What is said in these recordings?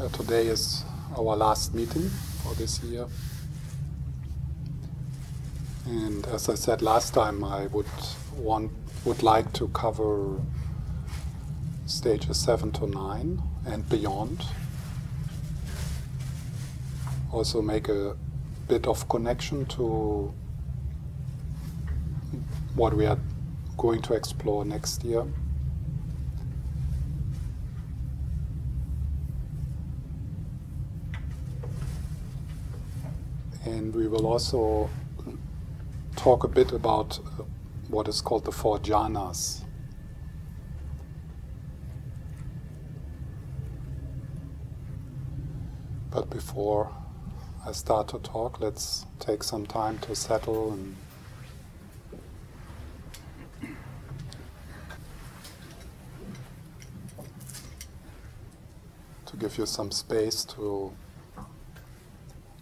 Uh, today is our last meeting for this year. And as I said last time, I would want would like to cover stages seven to nine and beyond. Also make a bit of connection to what we are going to explore next year. And we will also talk a bit about uh, what is called the four jhanas. But before I start to talk, let's take some time to settle and to give you some space to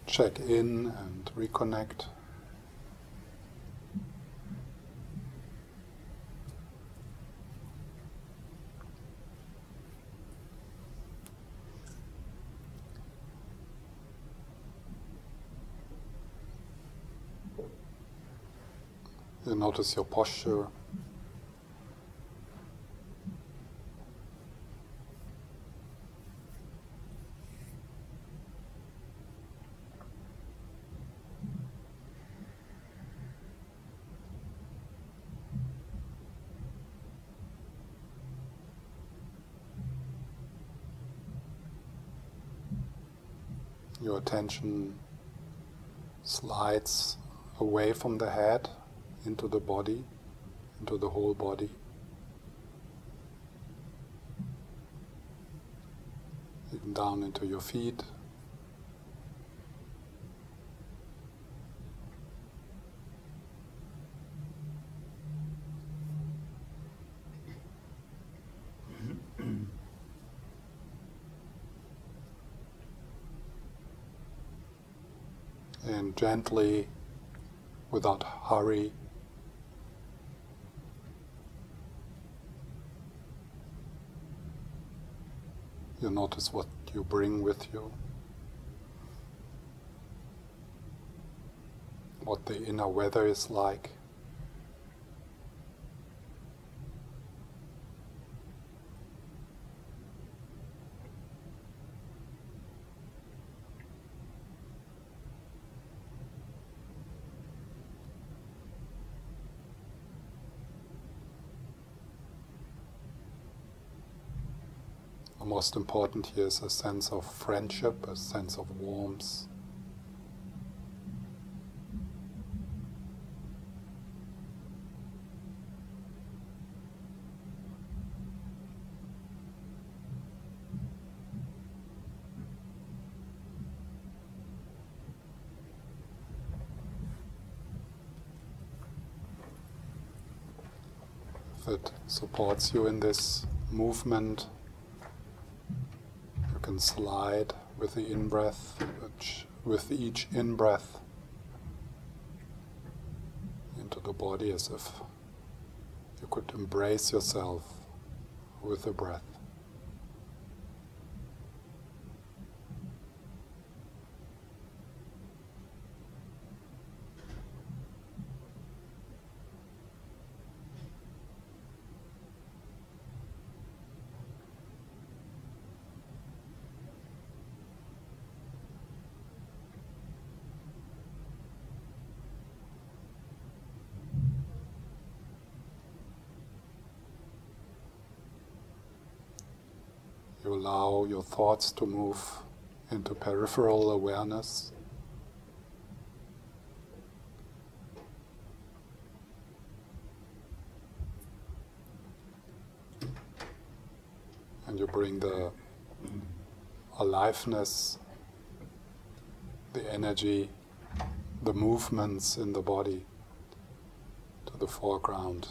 check in and reconnect. You notice your posture. Your attention slides away from the head into the body, into the whole body. Even down into your feet. and gently, without hurry, you notice what you bring with you, what the inner weather is like. The most important here is a sense of friendship, a sense of warmth. That supports you in this movement slide with the in breath, with each in breath into the body as if you could embrace yourself with the breath. You allow your thoughts to move into peripheral awareness. And you bring the aliveness, the energy, the movements in the body to the foreground.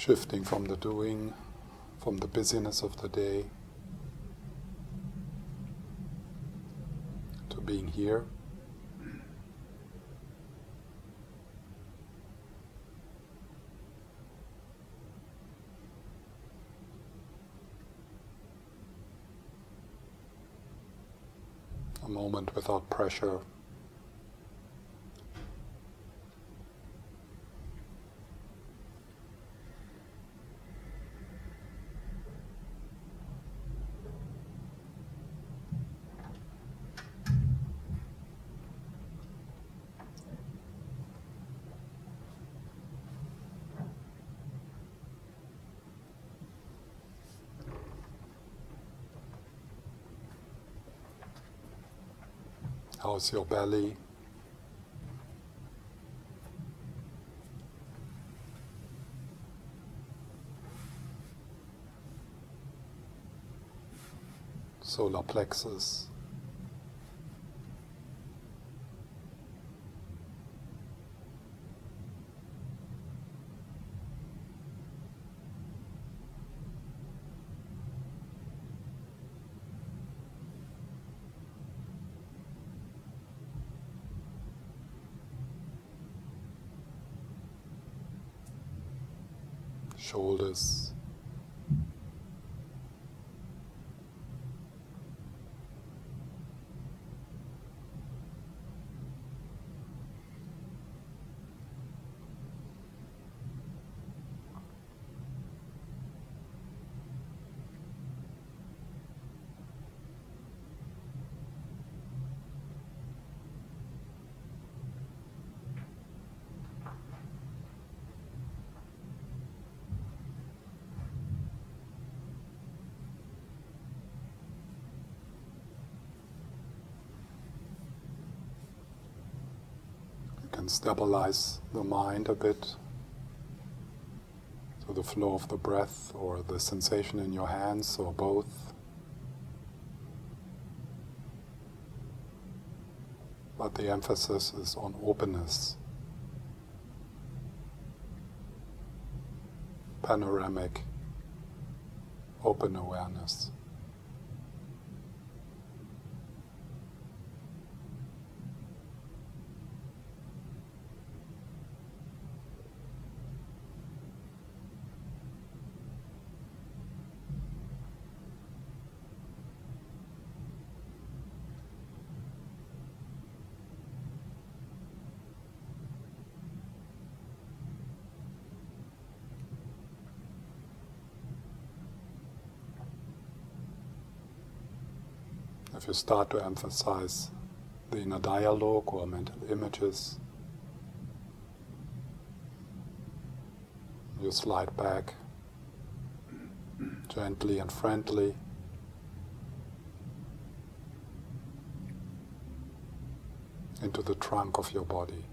Shifting from the doing, from the busyness of the day, to being here. A moment without pressure. Your belly? Solar plexus. Shoulders. Stabilize the mind a bit. So the flow of the breath or the sensation in your hands or both. But the emphasis is on openness, panoramic, open awareness. If you start to emphasize the inner dialogue or mental images, you slide back gently and friendly. into the trunk of your body.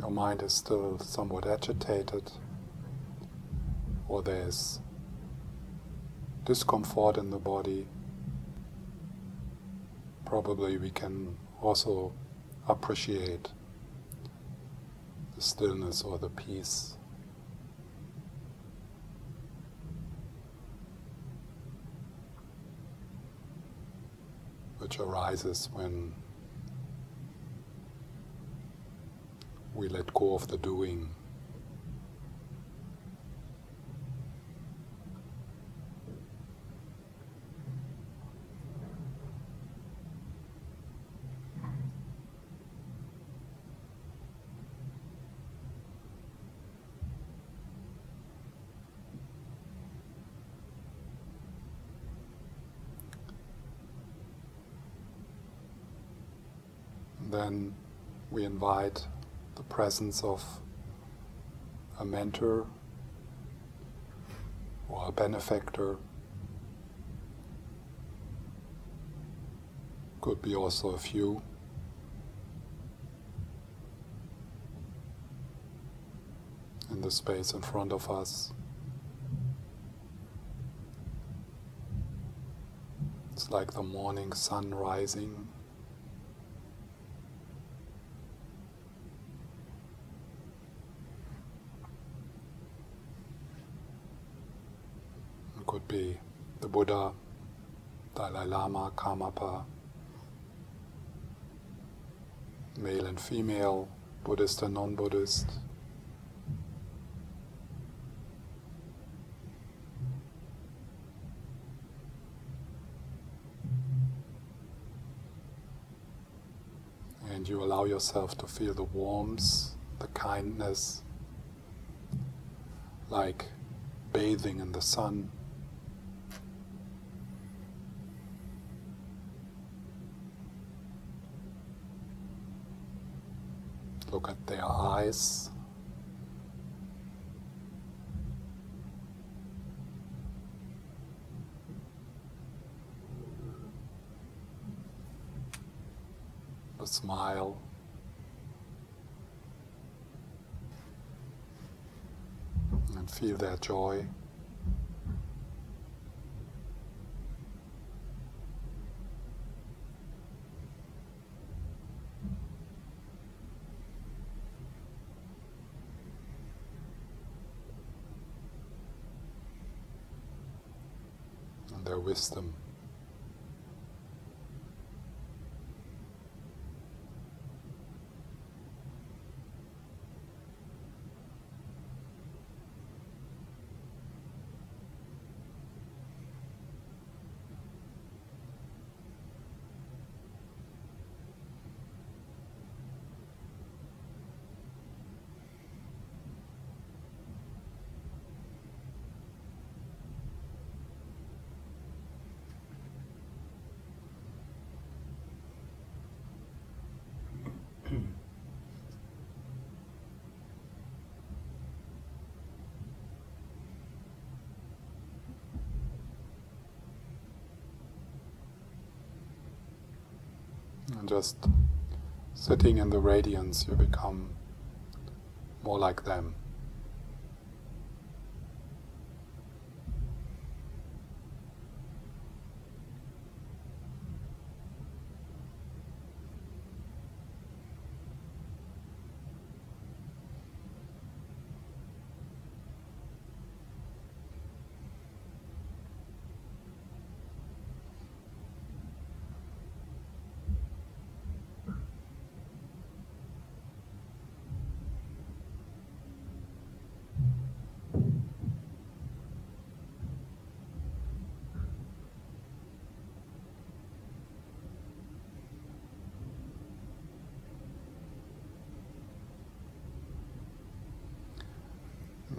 your mind is still somewhat agitated, or there's discomfort in the body, probably we can also appreciate the stillness or the peace. Which arises when we let go of the doing. then we invite presence of a mentor or a benefactor. Could be also a few. In the space in front of us. It's like the morning sun rising. could be the Buddha, Dalai Lama, Karmapa, male and female, Buddhist and non Buddhist. And you allow yourself to feel the warmth, the kindness, like bathing in the sun. Look at their eyes. The smile. And feel their joy. and their wisdom. And just sitting in the radiance, you become more like them.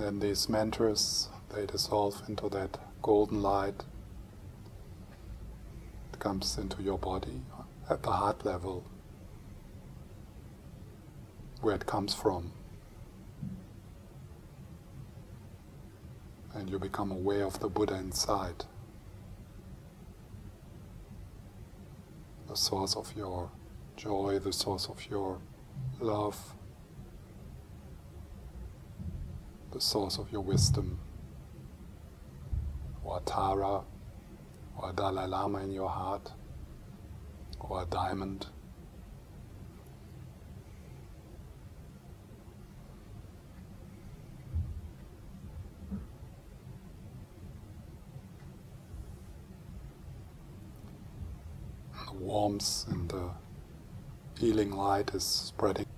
Then these mantras they dissolve into that golden light it comes into your body at the heart level where it comes from. And you become aware of the buddha inside the source of your joy the source of your love source of your wisdom, or a Tara, or a Dalai Lama in your heart, or a diamond. Warmth and the healing light is spreading.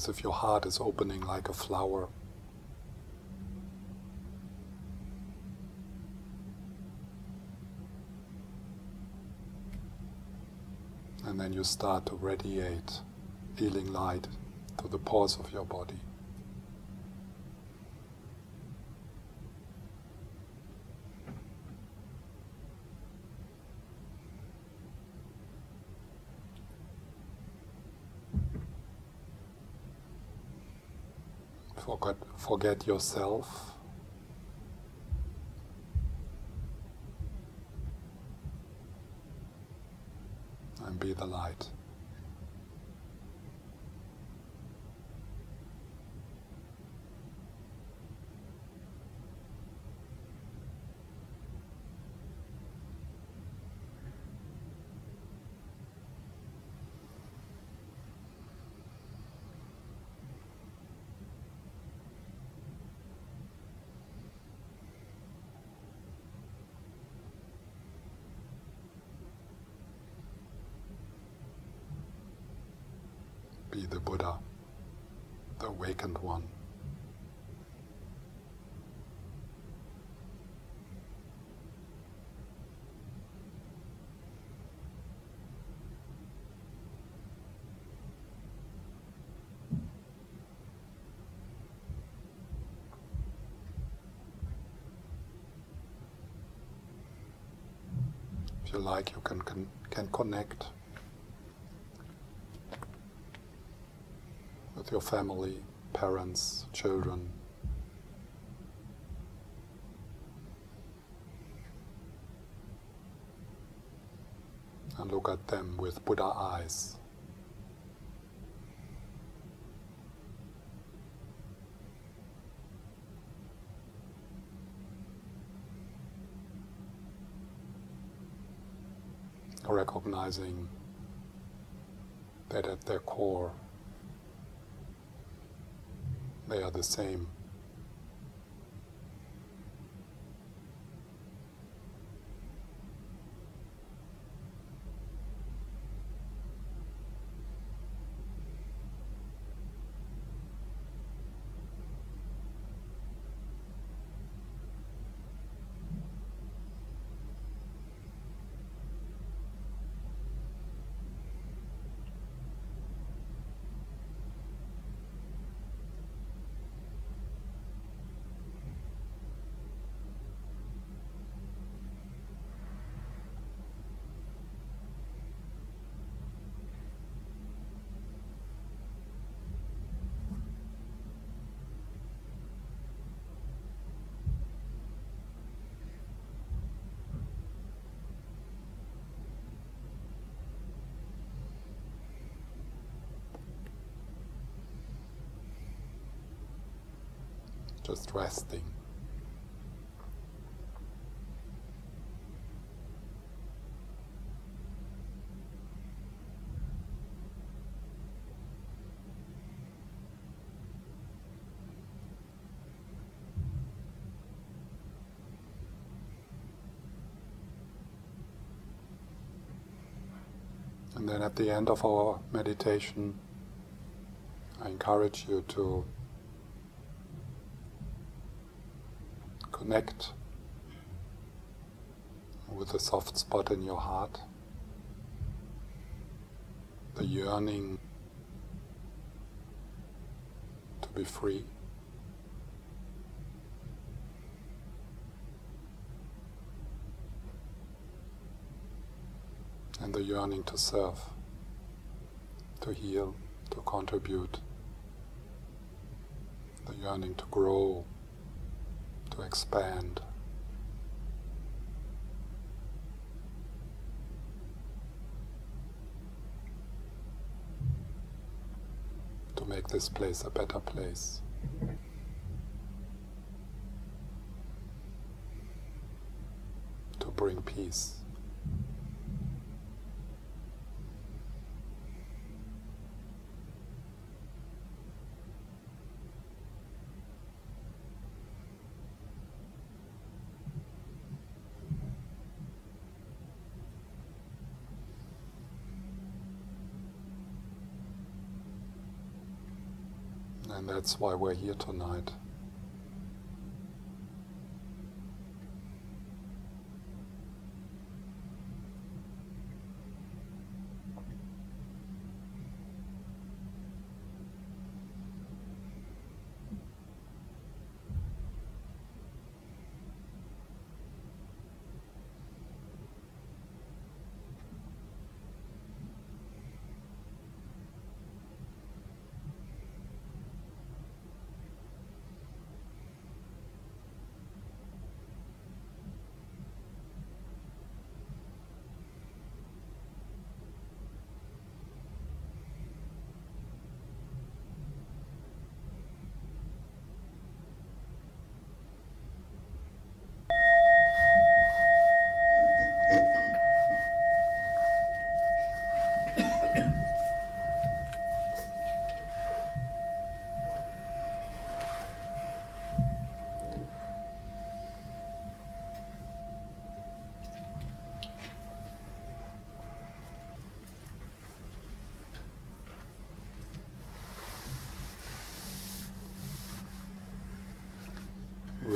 As if your heart is opening like a flower. And then you start to radiate healing light to the pores of your body. Forget, forget yourself. And be the light. be the Buddha, the awakened one. If you like, you can, can, can connect with your family, parents, children. And look at them with Buddha eyes. Recognizing that at their core they are the same. Just resting. And then at the end of our meditation, I encourage you to connect with a soft spot in your heart, the yearning to be free. And the yearning to serve, to heal, to contribute, the yearning to grow to expand. To make this place a better place. To bring peace. That's why we're here tonight.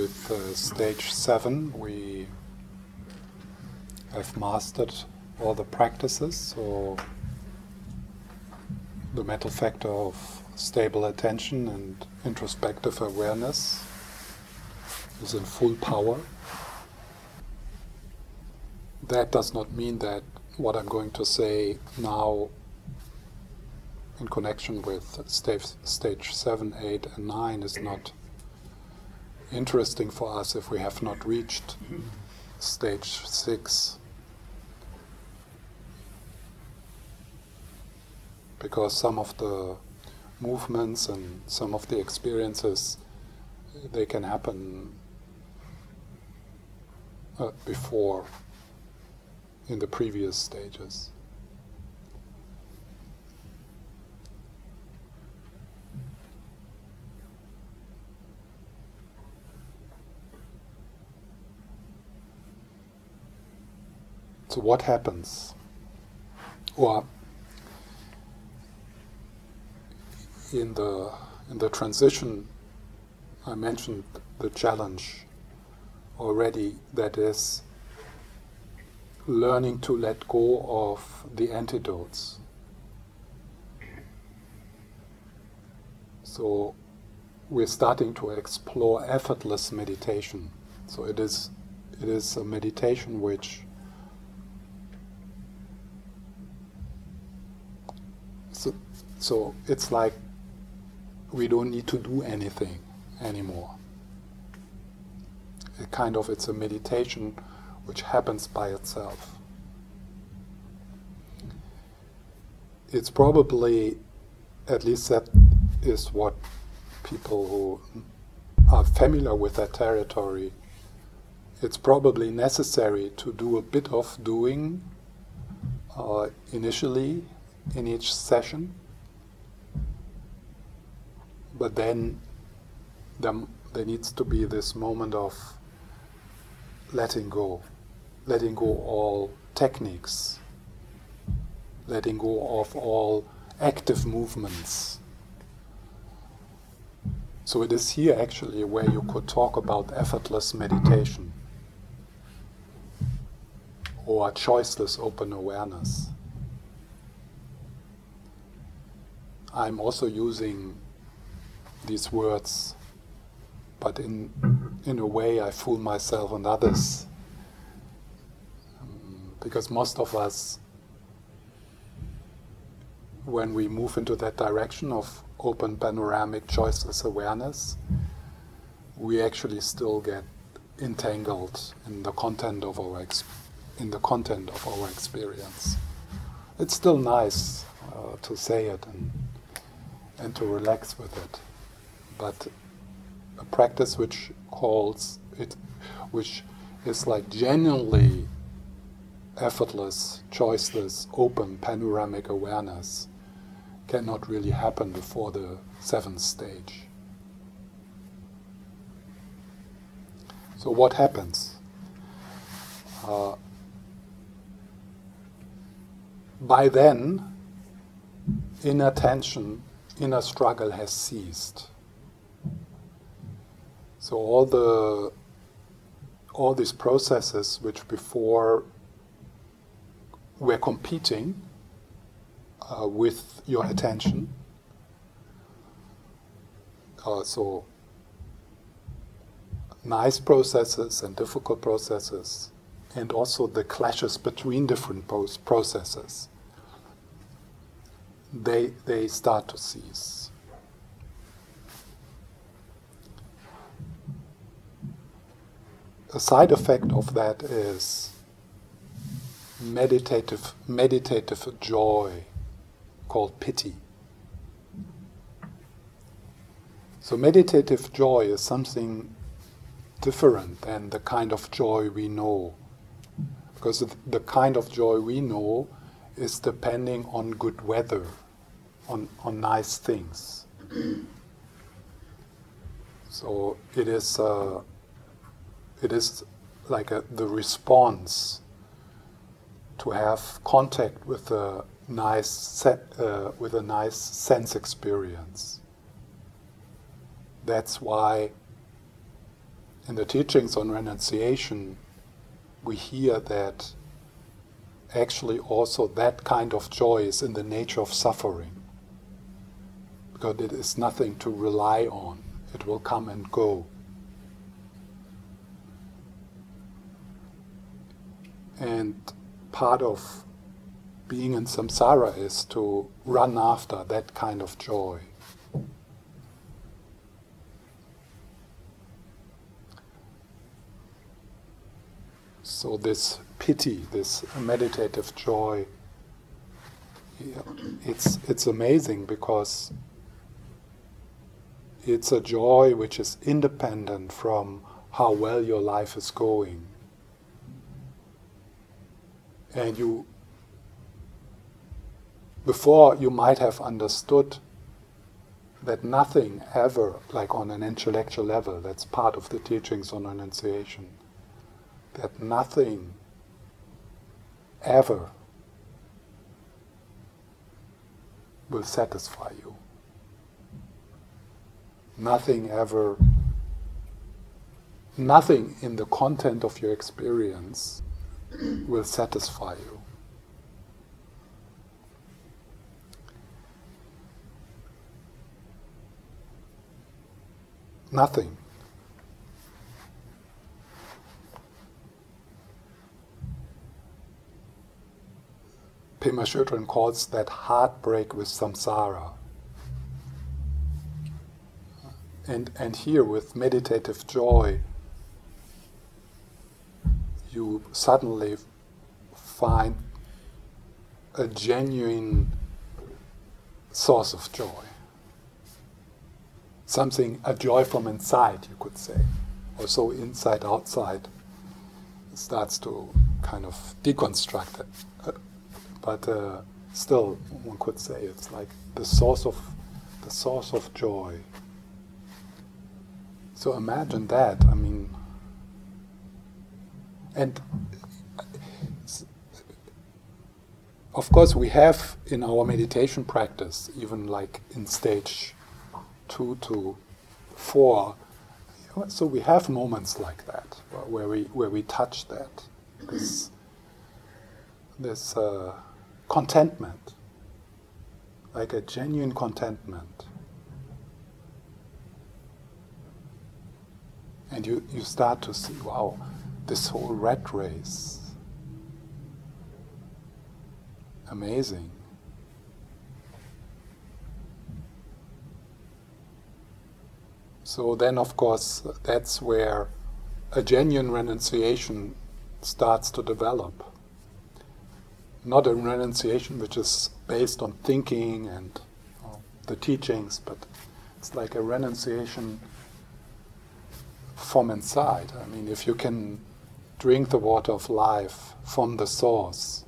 With uh, stage seven, we have mastered all the practices. So the mental factor of stable attention and introspective awareness is in full power. That does not mean that what I'm going to say now in connection with stage, stage 7, 8, and 9 is not interesting for us if we have not reached stage six. Because some of the movements and some of the experiences they can happen uh, before in the previous stages. So what happens? Or in the in the transition, I mentioned the challenge already. That is learning to let go of the antidotes. So we're starting to explore effortless meditation. So it is it is a meditation which So it's like we don't need to do anything anymore. Kind of it's a meditation which happens by itself. It's probably, at least that is what people who are familiar with that territory, it's probably necessary to do a bit of doing uh, initially in each session but then there, there needs to be this moment of letting go, letting go all techniques, letting go of all active movements. So it is here actually where you could talk about effortless meditation or choiceless open awareness. I'm also using these words, but in, in a way I fool myself and others. Um, because most of us, when we move into that direction of open panoramic choiceless awareness, we actually still get entangled in the content of our ex- in the content of our experience. It's still nice uh, to say it and and to relax with it but a practice which calls it, which is like genuinely effortless, choiceless, open, panoramic awareness cannot really happen before the seventh stage. So, what happens? Uh, by then, inattention inner struggle has ceased. So all the all these processes which before were competing uh, with your attention. Uh, so nice processes and difficult processes, and also the clashes between different processes. They they start to cease. A side effect of that is meditative meditative joy called piti. So meditative joy is something different than the kind of joy we know. Because the kind of joy we know is depending on good weather, on, on nice things. so it is uh, it is like a, the response to have contact with a nice uh, with a nice sense experience. That's why in the teachings on renunciation we hear that actually also that kind of joy is in the nature of suffering. Because it is nothing to rely on. It will come and go And part of being in samsara is to run after that kind of joy. So, this piti, this meditative joy, it's, it's amazing because it's a joy which is independent from how well your life is going and you before you might have understood that nothing ever, like on an intellectual level, that's part of the teachings on renunciation, that nothing ever will satisfy you. Nothing ever, nothing in the content of your experience will satisfy you. Nothing. Pema Chodron calls that heartbreak with samsara. And, and here, with meditative joy, you suddenly find a genuine source of joy. Something, a joy from inside, you could say. Or so inside, outside. Starts to kind of deconstruct it. But uh, still, one could say it's like the source of the source of joy. So imagine that. I mean, and of course, we have in our meditation practice, even like in stage two to four, so we have moments like that where we where we touch that this this uh, contentment, like a genuine contentment. And you, you start to see, wow, this whole rat race. Amazing. So then, of course, that's where a genuine renunciation starts to develop. Not a renunciation which is based on thinking and the teachings, but it's like a renunciation from inside. I mean, if you can drink the water of life from the source,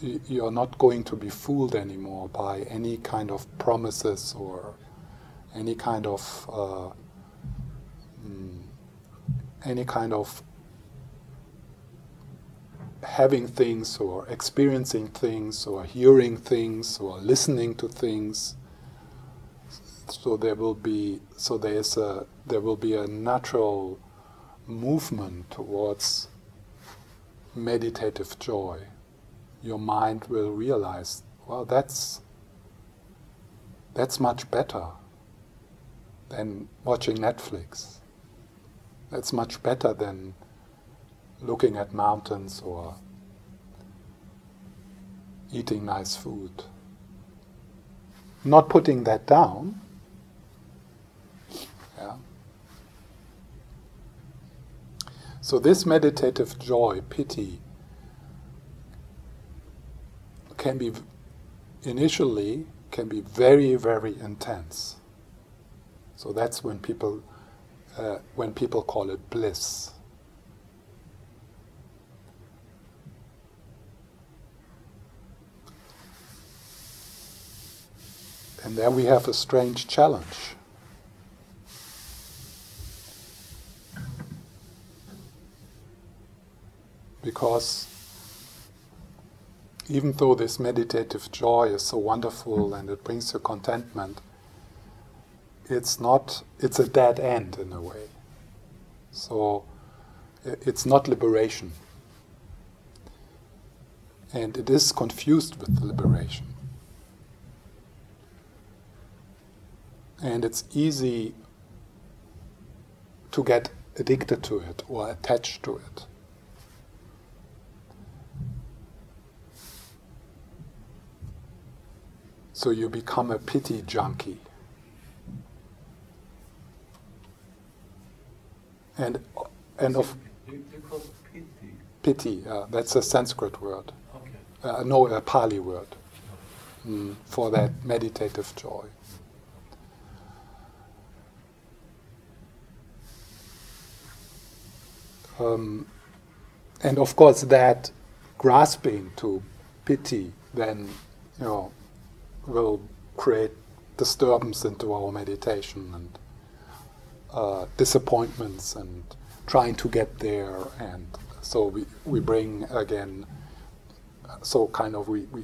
you're not going to be fooled anymore by any kind of promises or any kind of uh, mm, any kind of having things or experiencing things or hearing things or listening to things. So there will be so there is a there will be a natural movement towards meditative joy. Your mind will realize, well that's that's much better than watching Netflix. That's much better than looking at mountains or eating nice food. Not putting that down. Yeah. So this meditative joy, piti, can be initially can be very very intense. So that's when people uh, when people call it bliss. And then we have a strange challenge. Because even though this meditative joy is so wonderful and it brings you contentment, it's not, it's a dead end in a way. So it's not liberation. And it is confused with liberation. And it's easy to get addicted to it or attached to it. So you become a piti junkie. And and of piti. uh, that's a Sanskrit word. Okay. Uh, no, a Pali word mm, for that meditative joy. Um, and of course, that grasping to piti then, you know, will create disturbance into our meditation and uh, disappointments and trying to get there. And so we, we bring again, so kind of we, we,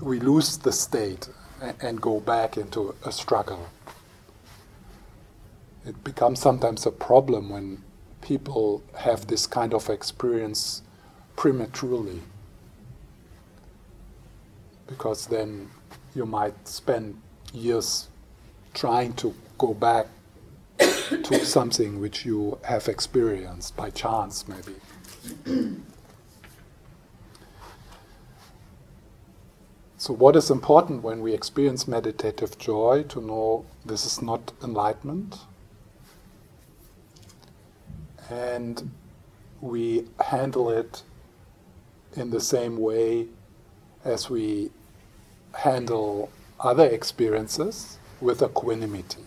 we lose the state and, and go back into a struggle. It becomes sometimes a problem when people have this kind of experience prematurely because then you might spend years trying to go back to something which you have experienced by chance, maybe. so, what is important when we experience meditative joy to know this is not enlightenment? And we handle it in the same way as we handle other experiences with equanimity.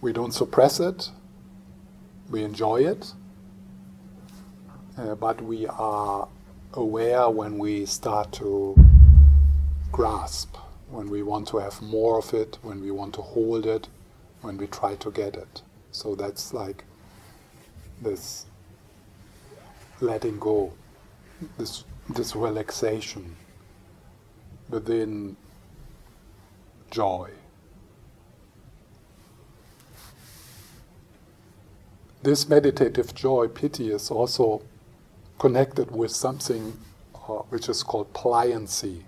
We don't suppress it, we enjoy it, uh, but we are aware when we start to grasp, when we want to have more of it, when we want to hold it, when we try to get it. So that's like this letting go, this, this relaxation within joy. This meditative joy, piti, is also connected with something uh, which is called pliancy.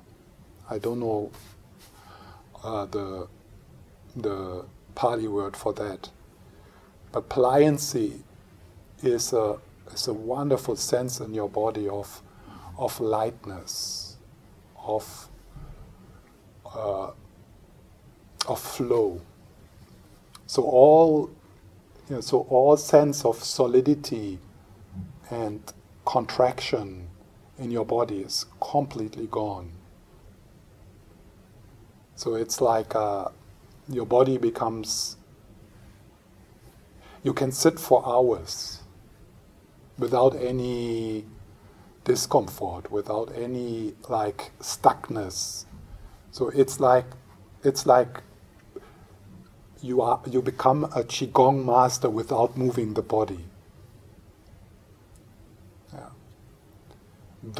I don't know uh, the, the Pali word for that. But pliancy is a there's a wonderful sense in your body of, of lightness, of, uh, of flow. So all, you know, so all sense of solidity and contraction in your body is completely gone. So it's like uh, your body becomes. You can sit for hours without any discomfort, without any like stuckness. So it's like it's like you are you become a qigong master without moving the body. Yeah.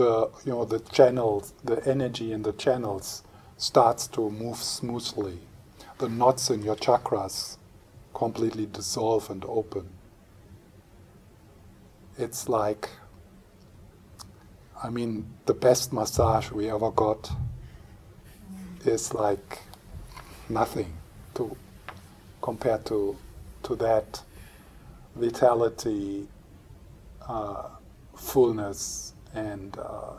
The you know the channels, the energy in the channels starts to move smoothly. The knots in your chakras completely dissolve and open. It's like I mean the best massage we ever got is like nothing to compared to to that vitality, uh, fullness, and uh,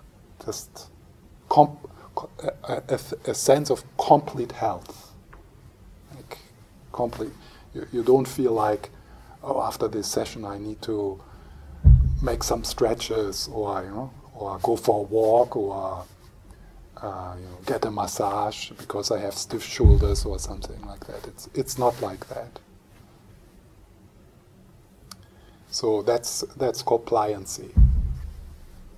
just comp- a, a, a, sense of complete health. Like complete, you, you don't feel like, oh, after this session I need to make some stretches, or you know, or go for a walk, or uh, you know, get a massage because I have stiff shoulders or something like that. It's it's not like that. So that's that's called pliancy.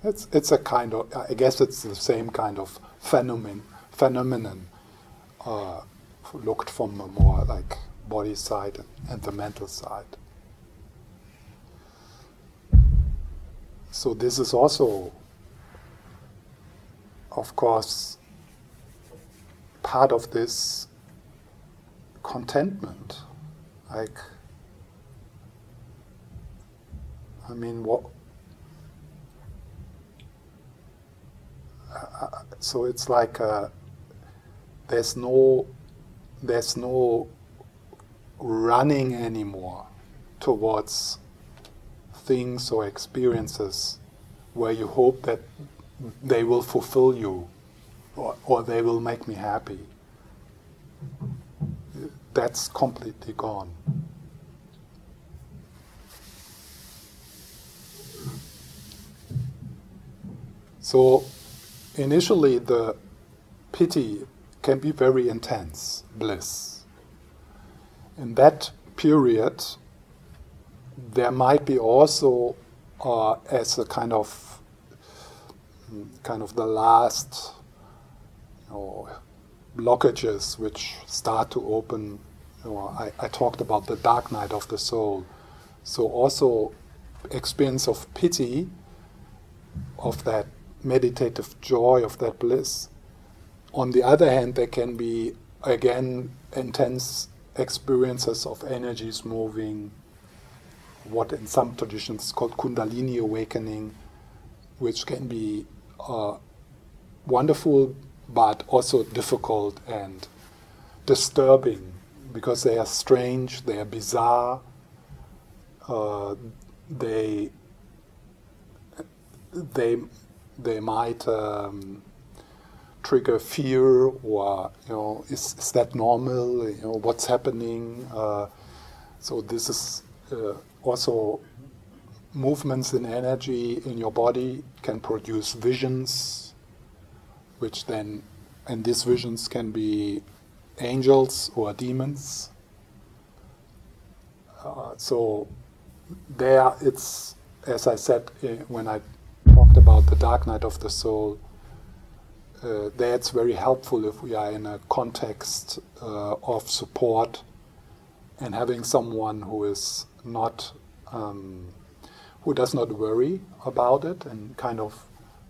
It's it's a kind of I guess it's the same kind of phenomenon phenomenon uh, looked from a more like body side and the mental side. So this is also of course, part of this contentment. Like, I mean, what? Uh, uh so it's like uh, there's no there's no running anymore towards things or experiences where you hope that they will fulfill you or, or they will make me happy. That's completely gone. So, initially, the piti can be very intense bliss. In that period, there might be also, uh, as a kind of kind of the last you know, blockages which start to open. You know, I, I talked about the dark night of the soul. So also experience of piti, of that meditative joy, of that bliss. On the other hand, there can be again intense experiences of energies moving, what in some traditions is called Kundalini awakening, which can be uh, wonderful, but also difficult and disturbing because they are strange, they are bizarre, uh, they they they might um, trigger fear or you know is, is that normal? You know what's happening? Uh, so this is uh, also movements in energy in your body can produce visions, which then, and these visions can be angels or demons. Uh, so there it's, as I said uh, when I talked about the dark night of the soul, uh, there it's very helpful if we are in a context uh, of support and having someone who is not um, who does not worry about it and kind of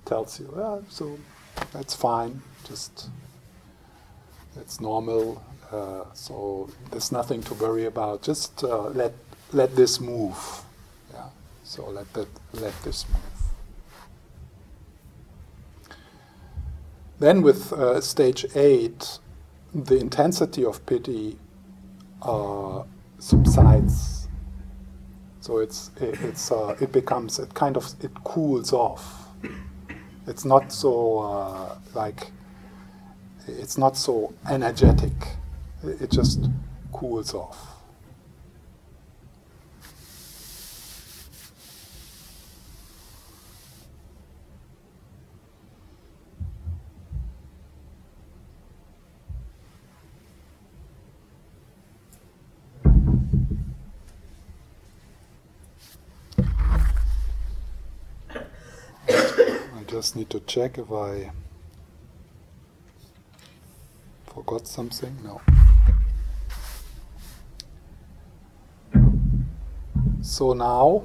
tells you, yeah, so that's fine, just it's normal. Uh, so there's nothing to worry about. Just uh, let let this move. Yeah. So let that let this move. Then with uh, stage eight, the intensity of piti uh, subsides so it's it's uh, it becomes it kind of it cools off. It's not so uh, like it's not so energetic. It just cools off. Just need to check if I forgot something. No. So now,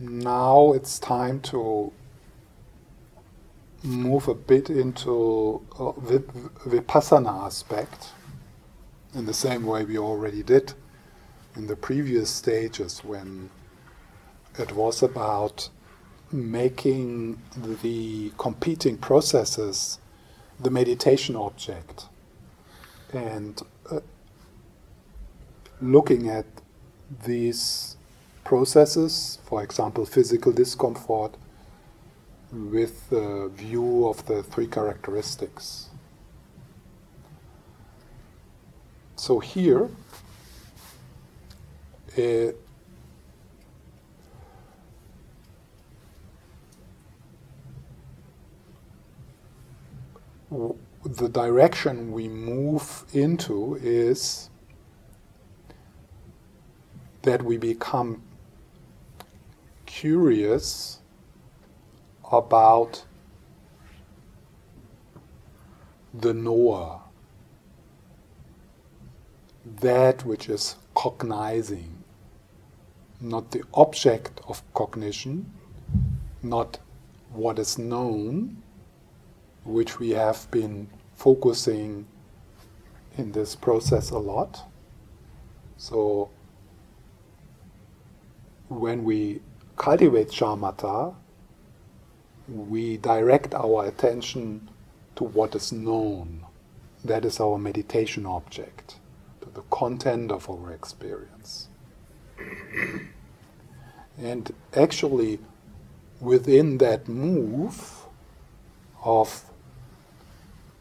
now it's time to move a bit into uh, vipassana aspect in the same way we already did in the previous stages when it was about making the competing processes the meditation object. And uh, looking at these processes, for example, physical discomfort, with the view of the three characteristics. So here, uh, the direction we move into is that we become curious about the knower, that which is cognizing, not the object of cognition, not what is known, which we have been focusing in this process a lot. So, when we cultivate shamatha, we direct our attention to what is known. That is our meditation object, to the content of our experience. and actually, within that move of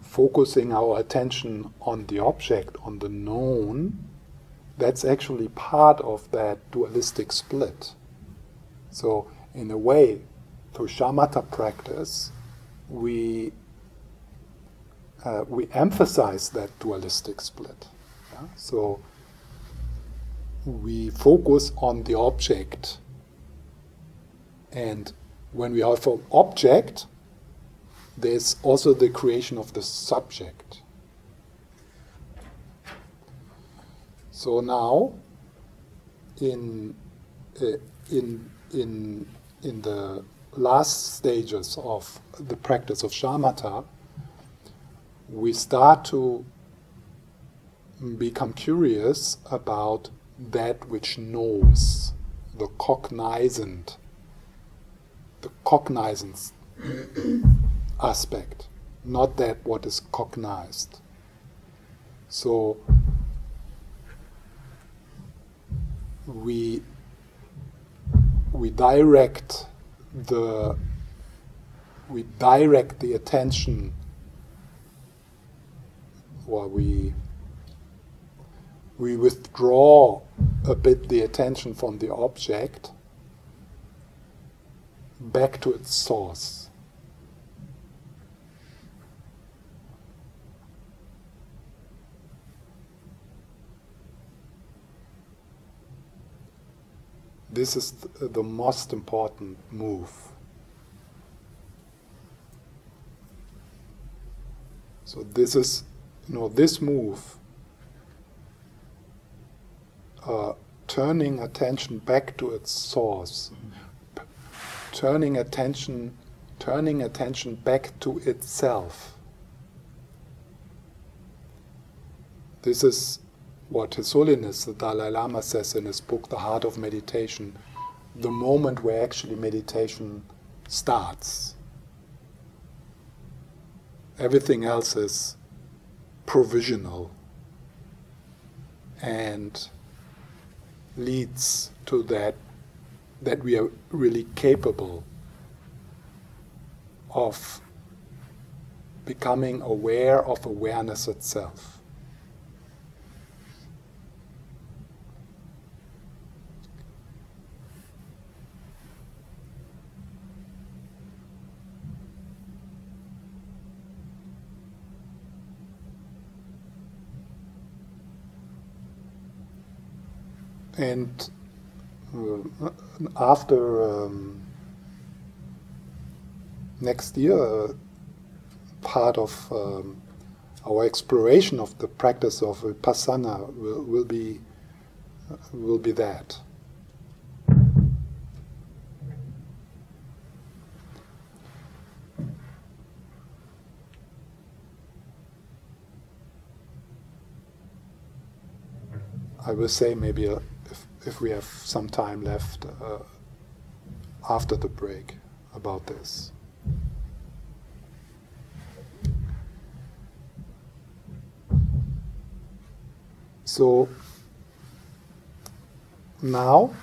focusing our attention on the object, on the known, that's actually part of that dualistic split. So, in a way, through shamatha practice, we uh, we emphasize that dualistic split. Yeah? So we focus on the object, and when we have an object, there's also the creation of the subject. So now, in uh, in in in the last stages of the practice of shamatha, we start to become curious about that which knows, the cognizant, the cognizance aspect, not that what is cognized. So we we direct the we direct the attention or we we withdraw a bit the attention from the object back to its source. This is the most important move. So this is, you know, this move, uh, turning attention back to its source, p- turning attention, turning attention back to itself. This is what His Holiness the Dalai Lama says in his book, The Heart of Meditation, the moment where actually meditation starts. Everything else is provisional and leads to that that we are really capable of becoming aware of awareness itself. And uh, after um, next year, uh, part of um, our exploration of the practice of vipassana will, will be uh, will be that. I will say maybe uh, if, we have some time left uh, after the break about this. So now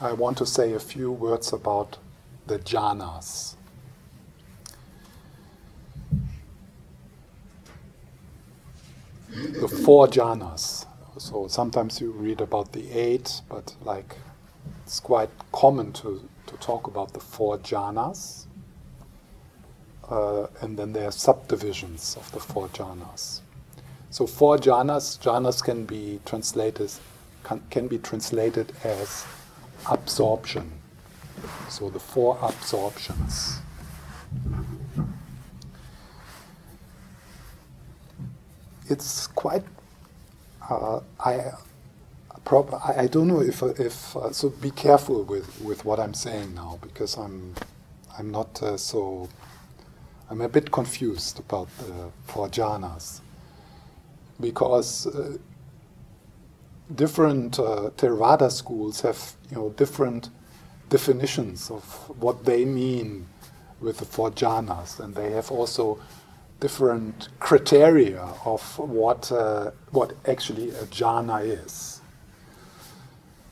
I want to say a few words about the jhanas. The four jhanas. So sometimes you read about the eight, but like it's quite common to, to talk about the four jhanas. Uh, and then there are subdivisions of the four jhanas. So four jhanas, jhanas can be translated can, can be translated as absorption. So the four absorptions. It's quite I, prob- I, I don't know if if uh, so. Be careful with, with what I'm saying now because I'm I'm not uh, so. I'm a bit confused about the four jhanas because uh, different uh, Theravada schools have you know different definitions of what they mean with the four jhanas, and they have also different criteria of what uh, what actually a jhana is.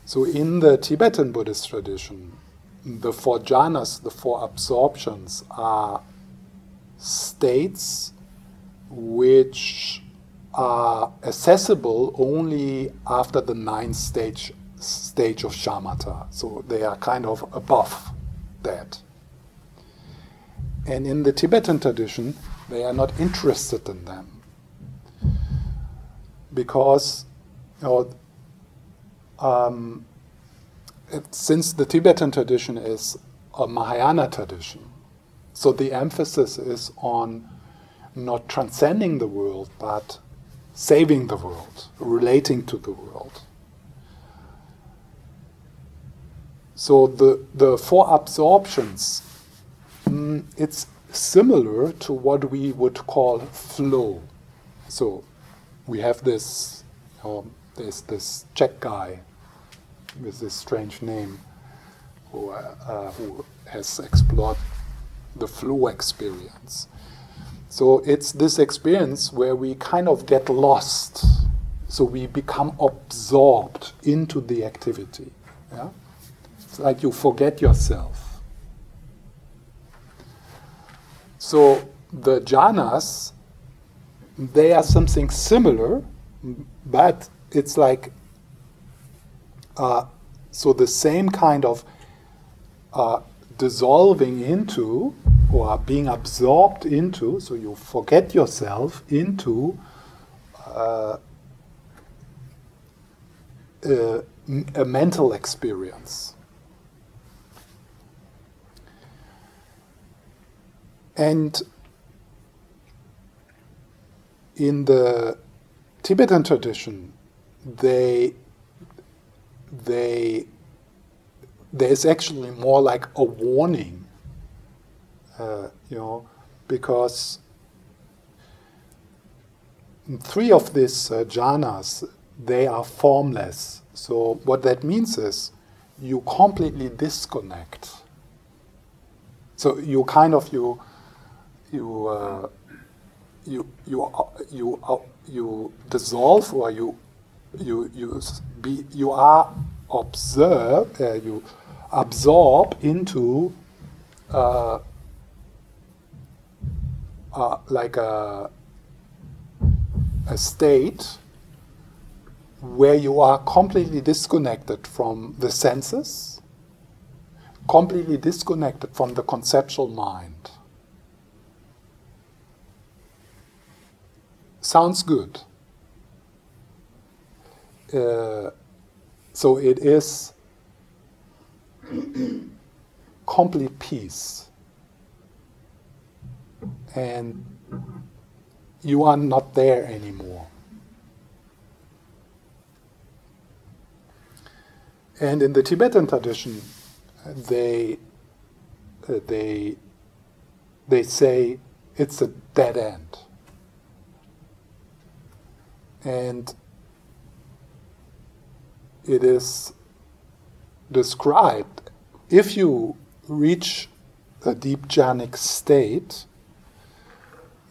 So in the Tibetan Buddhist tradition, the four jhanas, the four absorptions, are states which are accessible only after the ninth stage stage of shamatha. So they are kind of above that. And in the Tibetan tradition, they are not interested in them. Because, you know, um, it, since the Tibetan tradition is a Mahayana tradition, so the emphasis is on not transcending the world, but saving the world, relating to the world. So the, the four absorptions, mm, it's similar to what we would call flow. So we have this, um, there's this Czech guy with this strange name who, uh, uh, who has explored the flow experience. So it's this experience where we kind of get lost. So we become absorbed into the activity. Yeah? It's like you forget yourself. So the jhanas, they are something similar, but it's like uh, so the same kind of uh, dissolving into or being absorbed into, so you forget yourself into uh, a, a mental experience. And in the Tibetan tradition, they they there's actually more like a warning, uh, you know, because three of these uh, jhanas they are formless. So what that means is you completely disconnect. So you kind of you you uh, you you uh, you uh, you dissolve or you you you be you are observe uh, you absorb into uh, uh, like a a state where you are completely disconnected from the senses, completely disconnected from the conceptual mind. Sounds good. Uh, so it is complete peace. And you are not there anymore. And in the Tibetan tradition, they uh, they they say it's a dead end. And it is described if you reach a deep jhanic state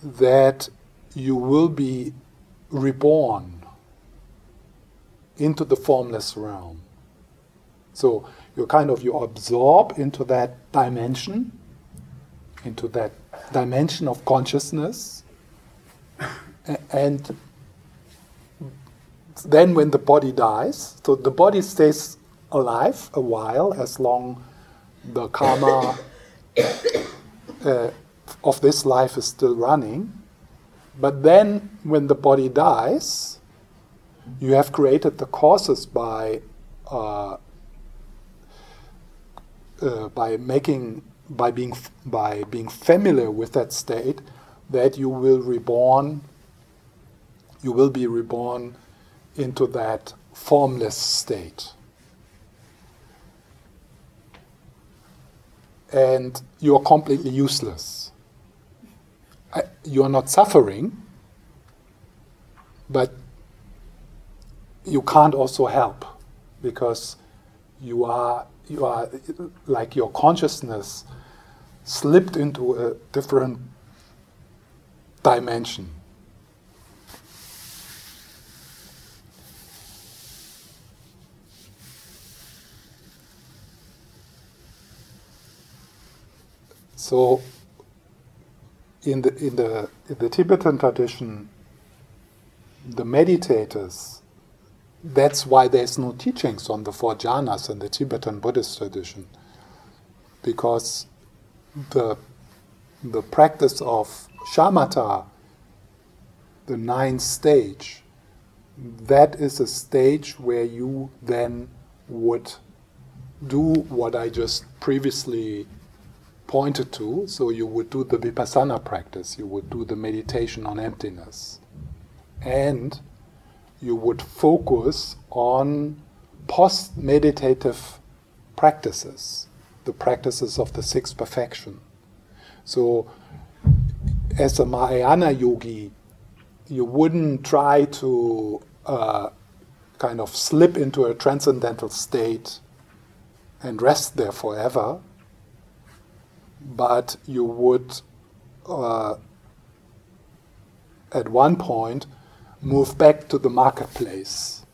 that you will be reborn into the formless realm. So you kind of you absorb into that dimension, into that dimension of consciousness, and then when the body dies, so the body stays alive a while as long the karma uh, of this life is still running. But then when the body dies, you have created the causes by uh, uh, by making by being by being familiar with that state that you will reborn you will be reborn into that formless state and you are completely useless you are not suffering but you can't also help because you are you are like your consciousness slipped into a different dimension. So, in the in the in the Tibetan tradition, the meditators that's why there's no teachings on the four jhanas in the Tibetan Buddhist tradition, because the the practice of shamatha, the ninth stage, that is a stage where you then would do what I just previously pointed to. So you would do the vipassana practice, you would do the meditation on emptiness. And you would focus on post meditative practices, the practices of the sixth perfection. So, as a Mahayana yogi, you wouldn't try to uh, kind of slip into a transcendental state and rest there forever, but you would, uh, at one point, move back to the marketplace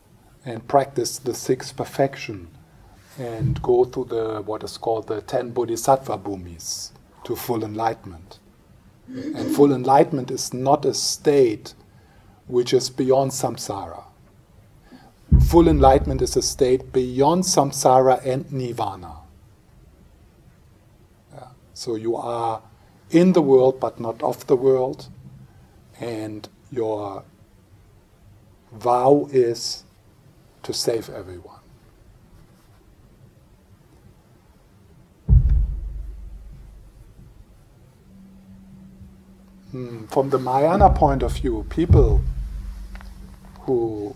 and practice the sixth perfection and go to the what is called the ten bodhisattva bhumis to full enlightenment. And full enlightenment is not a state which is beyond samsara. Full enlightenment is a state beyond samsara and nirvana. So you are in the world but not of the world, and your vow is to save everyone. Hmm, from the Mahayana point of view, people who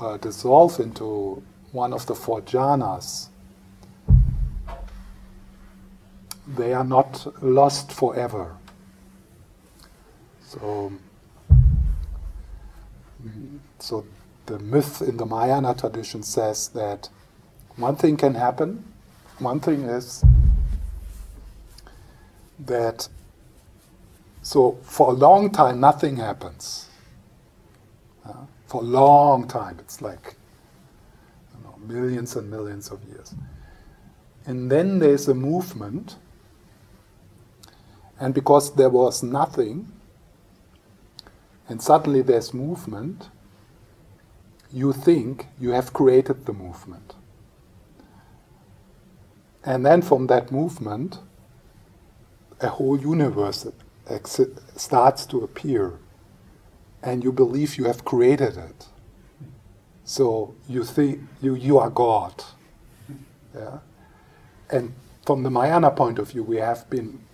uh, dissolve into one of the four jhanas, they are not lost forever. So so the myth in the Mahayana tradition says that one thing can happen. One thing is that so for a long time nothing happens. Uh, for a long time, it's like know, millions and millions of years. And then there's a movement, and because there was nothing, and suddenly there's movement, you think you have created the movement. And then from that movement, a whole universe starts to appear, and you believe you have created it. So you think you, you are God. Yeah? And from the Mahayana point of view, we have been,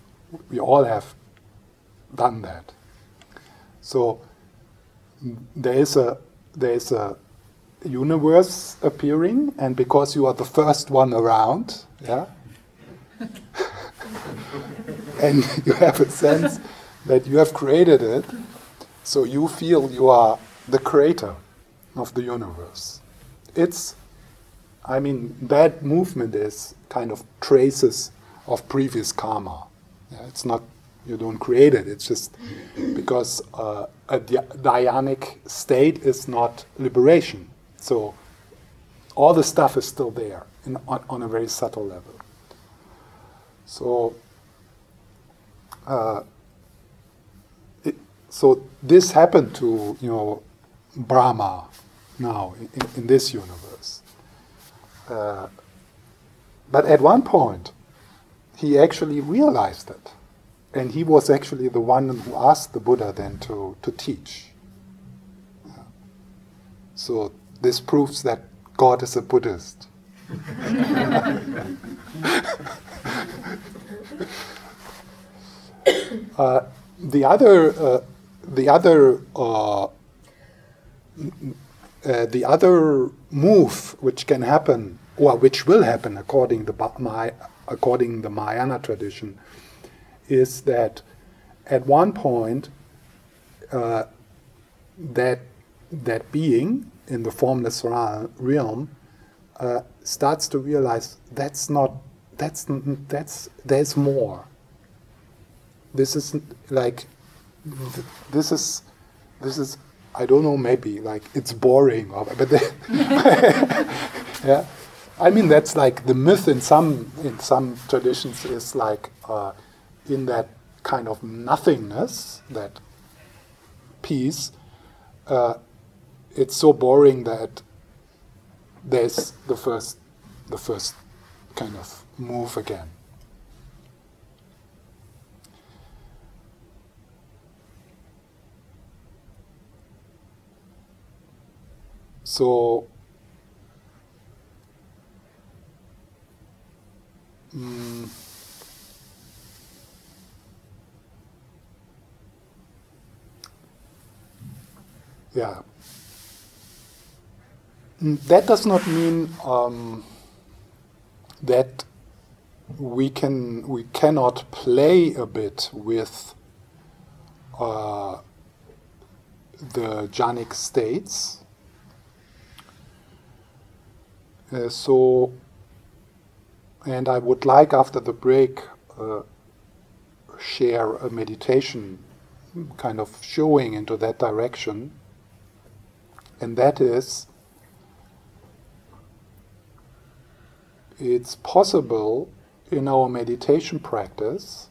we all have done that. So mm, there is a there is a universe appearing, and because you are the first one around, yeah, and you have a sense that you have created it, so you feel you are the creator of the universe. It's, I mean, that movement is kind of traces of previous karma. Yeah, it's not you don't create it. It's just because uh, a dhyanic state is not liberation. So all the stuff is still there in, on, on, a very subtle level. So, uh, it, so this happened to you know Brahma now in, in this universe. Uh, but at one point, he actually realized it. And he was actually the one who asked the Buddha then to, to teach. So this proves that God is a Buddhist. uh, the other, uh, the other, uh, uh, the other move which can happen, or which will happen according to my, according the Mahayana tradition, is that at one point uh, that that being in the formless realm uh, starts to realize that's not that's that's there's more. This is like this is this is I don't know maybe like it's boring or but yeah I mean that's like the myth in some in some traditions is like uh, in that kind of nothingness, that peace, uh, it's so boring that there's the first, the first kind of move again. So, mm, Yeah. Mm, that does not mean um, that we can we cannot play a bit with uh, the jhanic states. Uh, so, and I would like after the break uh, share a meditation, kind of showing into that direction and that is it's possible in our meditation practice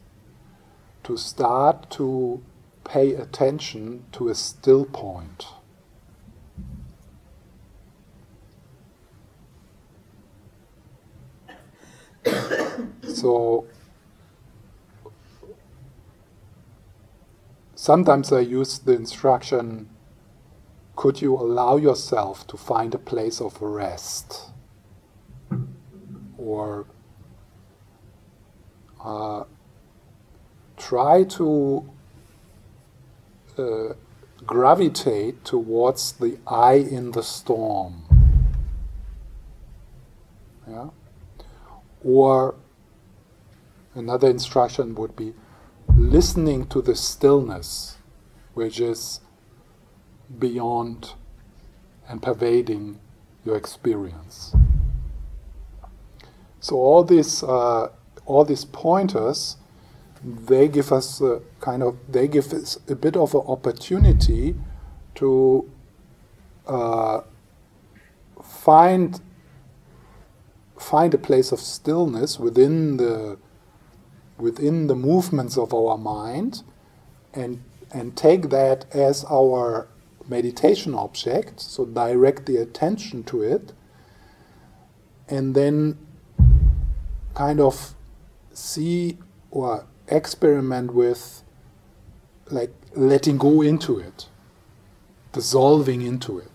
to start to pay attention to a still point. So sometimes I use the instruction could you allow yourself to find a place of rest or uh, try to uh, gravitate towards the eye in the storm. Yeah? Or another instruction would be listening to the stillness, which is beyond and pervading your experience. So all these uh, all these pointers, they give us a kind of they give us a bit of an opportunity to uh, find find a place of stillness within the within the movements of our mind and and take that as our meditation object, so direct the attention to it, and then kind of see or experiment with like letting go into it, dissolving into it.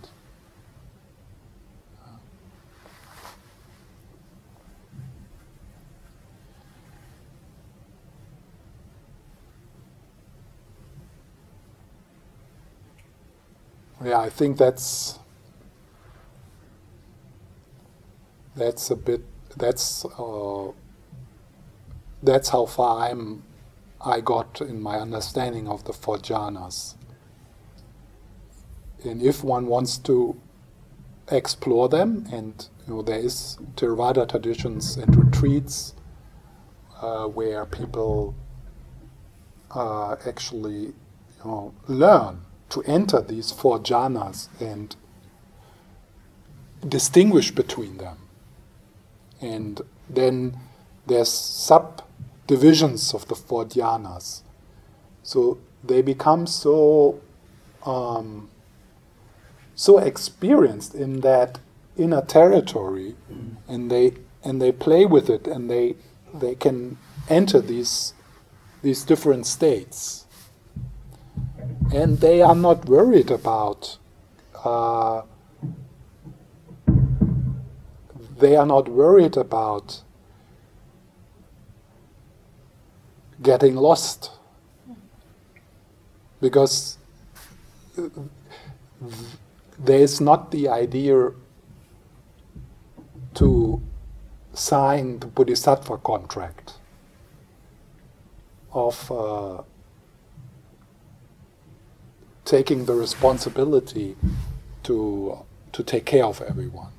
Yeah, I think that's that's a bit that's uh, that's how far I'm I got in my understanding of the four jhanas. And if one wants to explore them, and you know, there is Theravada traditions and retreats uh, where people uh, actually you know, learn to enter these four jhanas and distinguish between them. And then there's subdivisions of the four jhanas. So they become so um, so experienced in that inner territory, and they and they play with it, and they they can enter these these different states, and they are not worried about. Uh, they are not worried about getting lost because there is not the idea to sign the bodhisattva contract of uh, taking the responsibility to to take care of everyone.